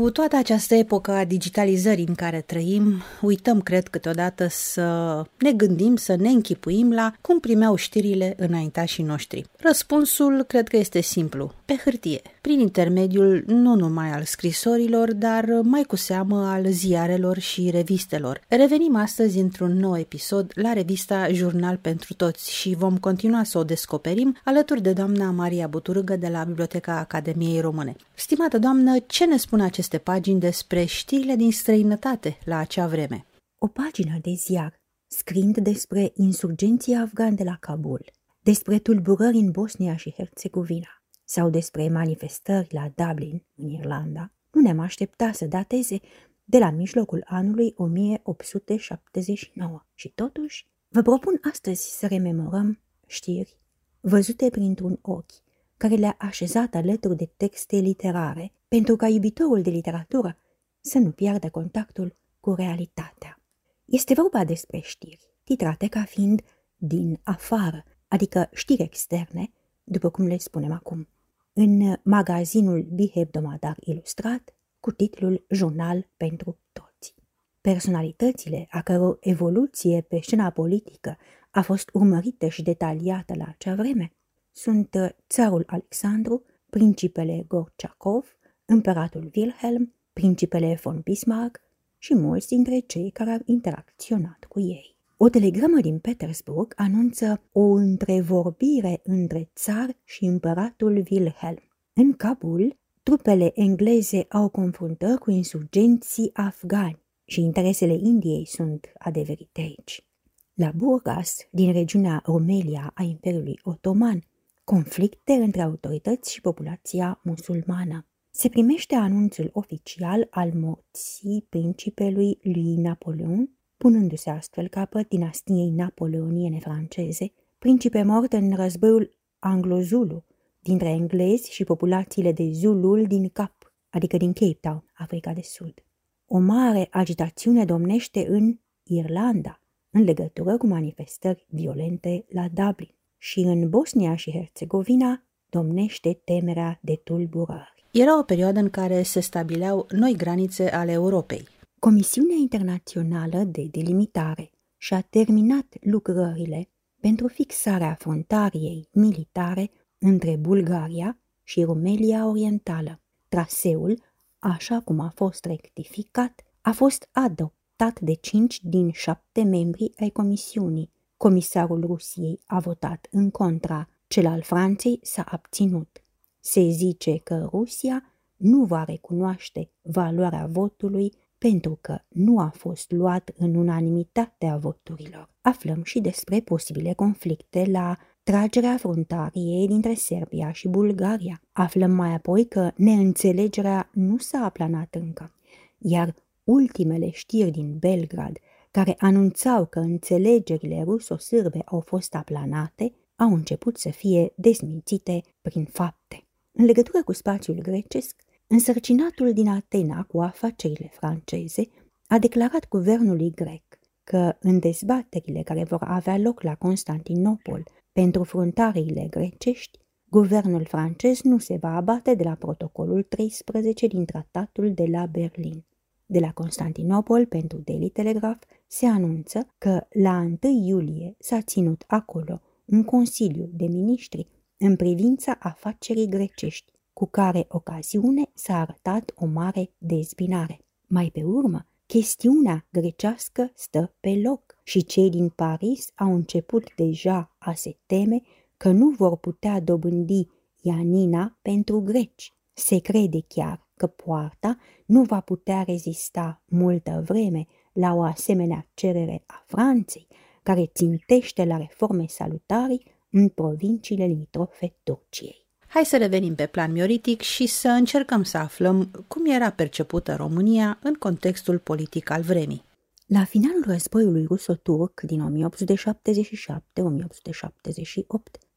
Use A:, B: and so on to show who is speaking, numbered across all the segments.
A: Cu toată această epocă a digitalizării în care trăim, uităm, cred, câteodată să ne gândim, să ne închipuim la cum primeau știrile înaintașii noștri. Răspunsul cred că este simplu, pe hârtie, prin intermediul nu numai al scrisorilor, dar mai cu seamă al ziarelor și revistelor. Revenim astăzi într-un nou episod la revista Jurnal pentru Toți și vom continua să o descoperim alături de doamna Maria Buturâgă de la Biblioteca Academiei Române. Stimată doamnă, ce ne spune aceste pagini despre știrile din străinătate la acea vreme?
B: O pagină de ziar scrind despre insurgenții afgani de la Kabul, despre tulburări în Bosnia și Herțegovina sau despre manifestări la Dublin, în Irlanda, nu ne-am aștepta să dateze de la mijlocul anului 1879. Și totuși, vă propun astăzi să rememorăm știri văzute printr-un ochi, care le-a așezat alături de texte literare, pentru ca iubitorul de literatură să nu piardă contactul cu realitatea. Este vorba despre știri, titrate ca fiind din afară, adică știri externe, după cum le spunem acum, în magazinul Bihebdomadar ilustrat cu titlul Jurnal pentru toți. Personalitățile a căror evoluție pe scena politică a fost urmărită și detaliată la acea vreme sunt țarul Alexandru, principele Gorchakov, împăratul Wilhelm, principele von Bismarck și mulți dintre cei care au interacționat cu ei. O telegramă din Petersburg anunță o întrevorbire între țar și împăratul Wilhelm. În Kabul, trupele engleze au confruntări cu insurgenții afgani și interesele Indiei sunt adeverite aici. La Burgas, din regiunea Romelia a Imperiului Otoman, conflicte între autorități și populația musulmană. Se primește anunțul oficial al morții principelui lui Napoleon, punându-se astfel capăt dinastiei napoleoniene franceze, principe mort în războiul anglo-zulu, dintre englezi și populațiile de Zulul din Cap, adică din Cape Town, Africa de Sud. O mare agitațiune domnește în Irlanda, în legătură cu manifestări violente la Dublin și în Bosnia și Herțegovina domnește temerea de tulburări.
A: Era o perioadă în care se stabileau noi granițe ale Europei.
B: Comisiunea Internațională de Delimitare și-a terminat lucrările pentru fixarea frontariei militare între Bulgaria și Rumelia Orientală. Traseul, așa cum a fost rectificat, a fost adoptat de cinci din șapte membri ai Comisiunii, Comisarul Rusiei a votat în contra, cel al Franței s-a abținut. Se zice că Rusia nu va recunoaște valoarea votului pentru că nu a fost luat în unanimitate a voturilor. Aflăm și despre posibile conflicte la tragerea frontariei dintre Serbia și Bulgaria. Aflăm mai apoi că neînțelegerea nu s-a aplanat încă, iar ultimele știri din Belgrad care anunțau că înțelegerile ruso-sârbe au fost aplanate, au început să fie dezmințite prin fapte. În legătură cu spațiul grecesc, însărcinatul din Atena cu afacerile franceze a declarat guvernului grec că în dezbaterile care vor avea loc la Constantinopol pentru fruntariile grecești, guvernul francez nu se va abate de la protocolul 13 din tratatul de la Berlin. De la Constantinopol pentru Daily Telegraph se anunță că la 1 iulie s-a ținut acolo un consiliu de miniștri în privința afacerii grecești, cu care ocaziune s-a arătat o mare dezbinare. Mai pe urmă, chestiunea grecească stă pe loc și cei din Paris au început deja a se teme că nu vor putea dobândi Ianina pentru greci. Se crede chiar că poarta nu va putea rezista multă vreme la o asemenea cerere a Franței, care țintește la reforme salutarii în provinciile limitrofe Turciei.
A: Hai să revenim pe plan mioritic și să încercăm să aflăm cum era percepută România în contextul politic al vremii.
B: La finalul războiului ruso-turc din 1877-1878,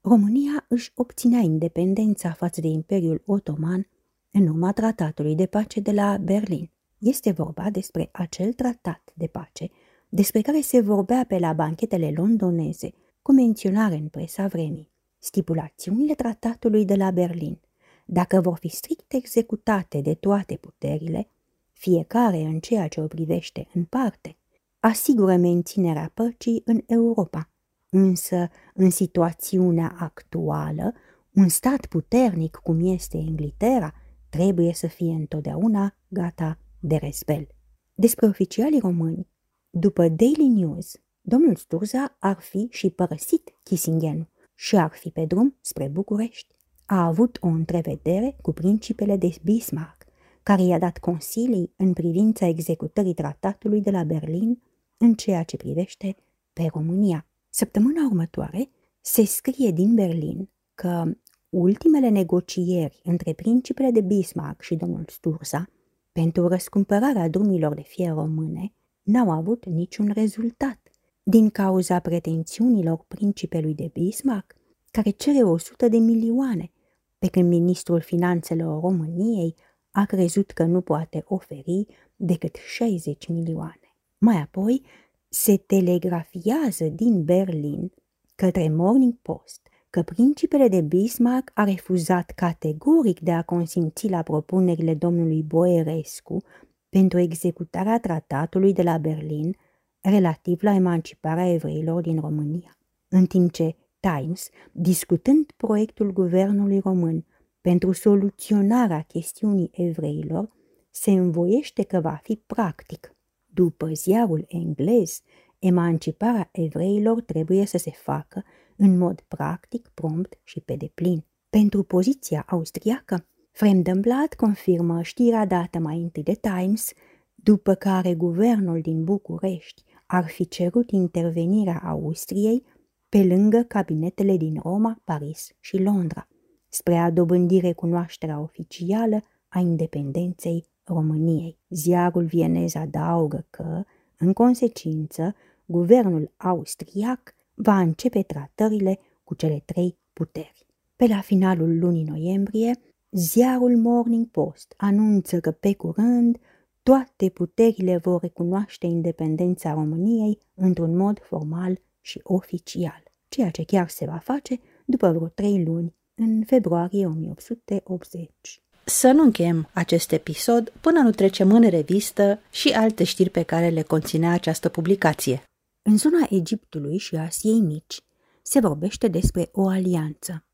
B: România își obținea independența față de Imperiul Otoman în urma tratatului de pace de la Berlin. Este vorba despre acel tratat de pace despre care se vorbea pe la banchetele londoneze, cu menționare în presa vremii. Stipulațiunile tratatului de la Berlin dacă vor fi strict executate de toate puterile, fiecare în ceea ce o privește în parte, asigură menținerea păcii în Europa. Însă, în situațiunea actuală, un stat puternic cum este Inglaterra trebuie să fie întotdeauna gata de răzbel. Despre oficialii români, după Daily News, domnul Sturza ar fi și părăsit Kissingen și ar fi pe drum spre București. A avut o întrevedere cu principele de Bismarck, care i-a dat consilii în privința executării tratatului de la Berlin în ceea ce privește pe România. Săptămâna următoare se scrie din Berlin că ultimele negocieri între principele de Bismarck și domnul Sturza pentru răscumpărarea drumilor de fier române n-au avut niciun rezultat din cauza pretențiunilor principelui de Bismarck, care cere 100 de milioane, pe când ministrul finanțelor României a crezut că nu poate oferi decât 60 milioane. Mai apoi se telegrafiază din Berlin către Morning Post că principele de Bismarck a refuzat categoric de a consimți la propunerile domnului Boerescu pentru executarea tratatului de la Berlin relativ la emanciparea evreilor din România. În timp ce Times, discutând proiectul guvernului român pentru soluționarea chestiunii evreilor, se învoiește că va fi practic. După ziarul englez, emanciparea evreilor trebuie să se facă în mod practic, prompt și pe deplin. Pentru poziția austriacă, Fremdenblad confirmă știrea dată mai întâi de Times, după care guvernul din București ar fi cerut intervenirea Austriei pe lângă cabinetele din Roma, Paris și Londra, spre a dobândi recunoașterea oficială a independenței României. Ziarul vienez adaugă că, în consecință, guvernul austriac va începe tratările cu cele trei puteri. Pe la finalul lunii noiembrie, ziarul Morning Post anunță că pe curând toate puterile vor recunoaște independența României într-un mod formal și oficial, ceea ce chiar se va face după vreo trei luni, în februarie 1880.
A: Să nu încheiem acest episod până nu trecem în revistă și alte știri pe care le conținea această publicație.
B: În zona Egiptului și Asiei Mici se vorbește despre o alianță.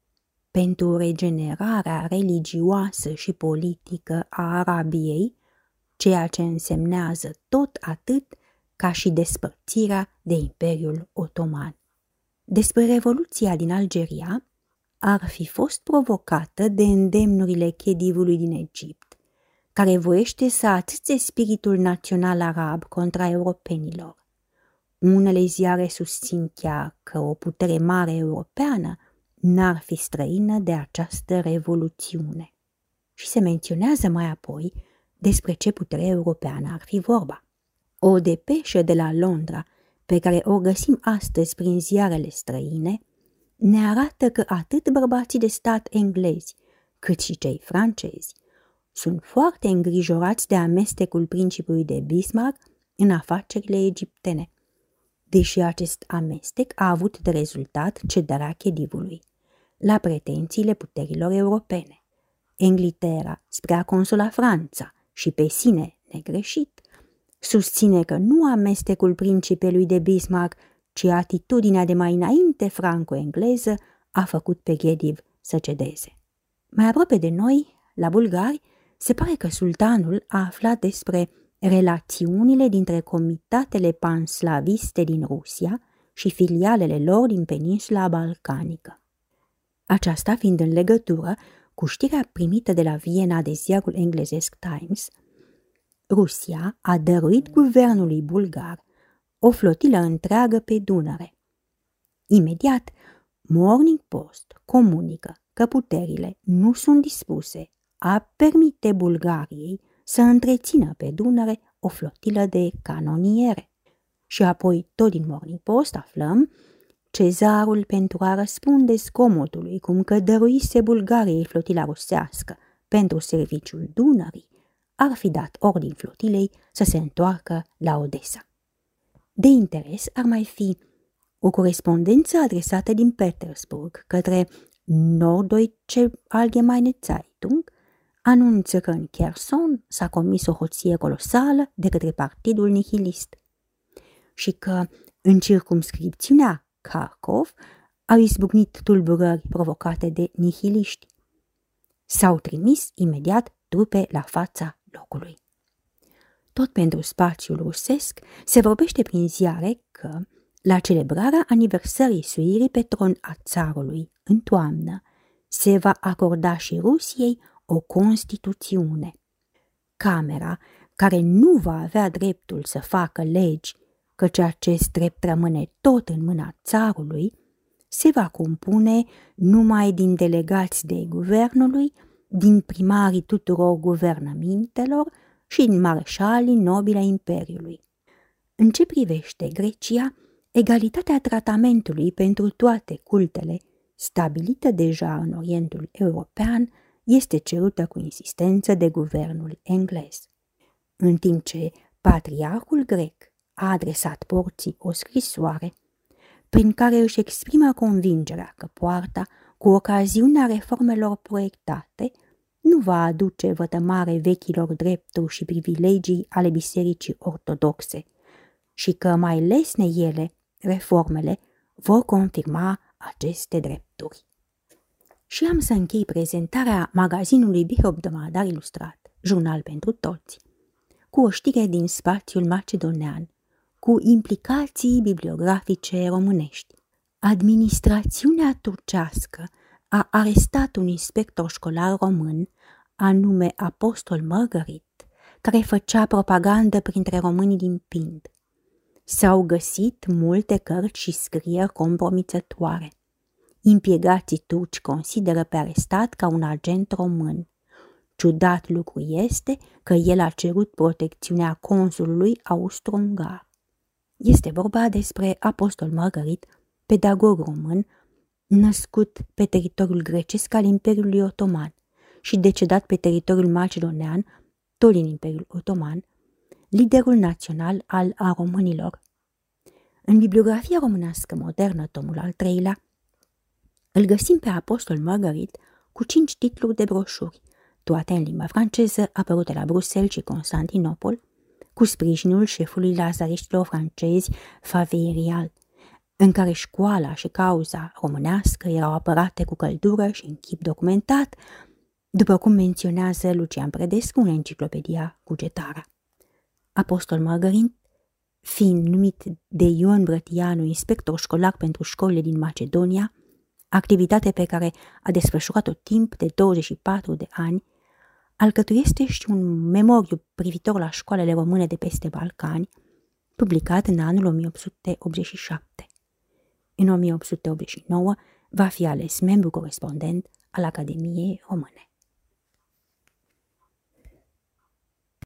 B: Pentru regenerarea religioasă și politică a Arabiei, ceea ce însemnează tot atât ca și despărțirea de Imperiul Otoman. Despre Revoluția din Algeria ar fi fost provocată de îndemnurile chedivului din Egipt, care voiește să atâțe spiritul național arab contra europenilor. Unele ziare susțin chiar că o putere mare europeană n-ar fi străină de această revoluțiune. Și se menționează mai apoi despre ce putere europeană ar fi vorba. O depeșă de la Londra, pe care o găsim astăzi prin ziarele străine, ne arată că atât bărbații de stat englezi, cât și cei francezi, sunt foarte îngrijorați de amestecul principiului de Bismarck în afacerile egiptene – deși acest amestec a avut de rezultat cederea chedivului la pretențiile puterilor europene. Englitera, spre a consola Franța și pe sine negreșit, susține că nu amestecul principelui de Bismarck, ci atitudinea de mai înainte franco-engleză a făcut pe Ghediv să cedeze. Mai aproape de noi, la bulgari, se pare că sultanul a aflat despre relațiunile dintre comitatele panslaviste din Rusia și filialele lor din peninsula balcanică. Aceasta fiind în legătură cu știrea primită de la Viena de ziarul englezesc Times, Rusia a dăruit guvernului bulgar o flotilă întreagă pe Dunăre. Imediat, Morning Post comunică că puterile nu sunt dispuse a permite Bulgariei să întrețină pe Dunăre o flotilă de canoniere. Și apoi, tot din Morning Post, aflăm Cezarul, pentru a răspunde scomotului cum că dăruise Bulgariei flotila rusească pentru serviciul Dunării, ar fi dat ordin flotilei să se întoarcă la Odessa. De interes ar mai fi o corespondență adresată din Petersburg către Norddeutsche Allgemeine Zeitung anunță că în Kherson s-a comis o hoție colosală de către partidul nihilist și că în circumscripțiunea Kharkov au izbucnit tulburări provocate de nihiliști. S-au trimis imediat trupe la fața locului. Tot pentru spațiul rusesc se vorbește prin ziare că, la celebrarea aniversării suirii pe tron a țarului în toamnă, se va acorda și Rusiei o Constituțiune. Camera, care nu va avea dreptul să facă legi, căci acest drept rămâne tot în mâna țarului, se va compune numai din delegați de guvernului, din primarii tuturor guvernămintelor și din marșalii nobili ai Imperiului. În ce privește Grecia, egalitatea tratamentului pentru toate cultele, stabilită deja în Orientul European, este cerută cu insistență de guvernul englez. În timp ce patriarhul grec a adresat porții o scrisoare prin care își exprimă convingerea că poarta, cu ocazionea reformelor proiectate, nu va aduce vătămare vechilor drepturi și privilegii ale bisericii ortodoxe și că mai lesne ele, reformele, vor confirma aceste drepturi. Și am să închei prezentarea magazinului Madar Ilustrat, jurnal pentru toți, cu o știre din spațiul macedonean, cu implicații bibliografice românești. Administrațiunea turcească a arestat un inspector școlar român, anume Apostol Mărgărit, care făcea propagandă printre românii din Pind. S-au găsit multe cărți și scrieri compromițătoare. Impiegații turci consideră pe arestat ca un agent român. Ciudat lucru este că el a cerut protecțiunea consulului austro-ungar. Este vorba despre Apostol Margarit, pedagog român, născut pe teritoriul grecesc al Imperiului Otoman și decedat pe teritoriul macedonean, tot din Imperiul Otoman, liderul național al a românilor. În bibliografia românească modernă, tomul al treilea, îl găsim pe Apostol Margarit cu cinci titluri de broșuri, toate în limba franceză, apărute la Bruxelles și Constantinopol, cu sprijinul șefului lazariștilor francezi Faverial, în care școala și cauza românească erau apărate cu căldură și în chip documentat, după cum menționează Lucian Predescu în enciclopedia Cugetara. Apostol Margarin, fiind numit de Ion Brătianu inspector școlar pentru școlile din Macedonia, activitate pe care a desfășurat-o timp de 24 de ani, alcătuiește și un memoriu privitor la școalele române de peste Balcani, publicat în anul 1887. În 1889 va fi ales membru corespondent al Academiei Române.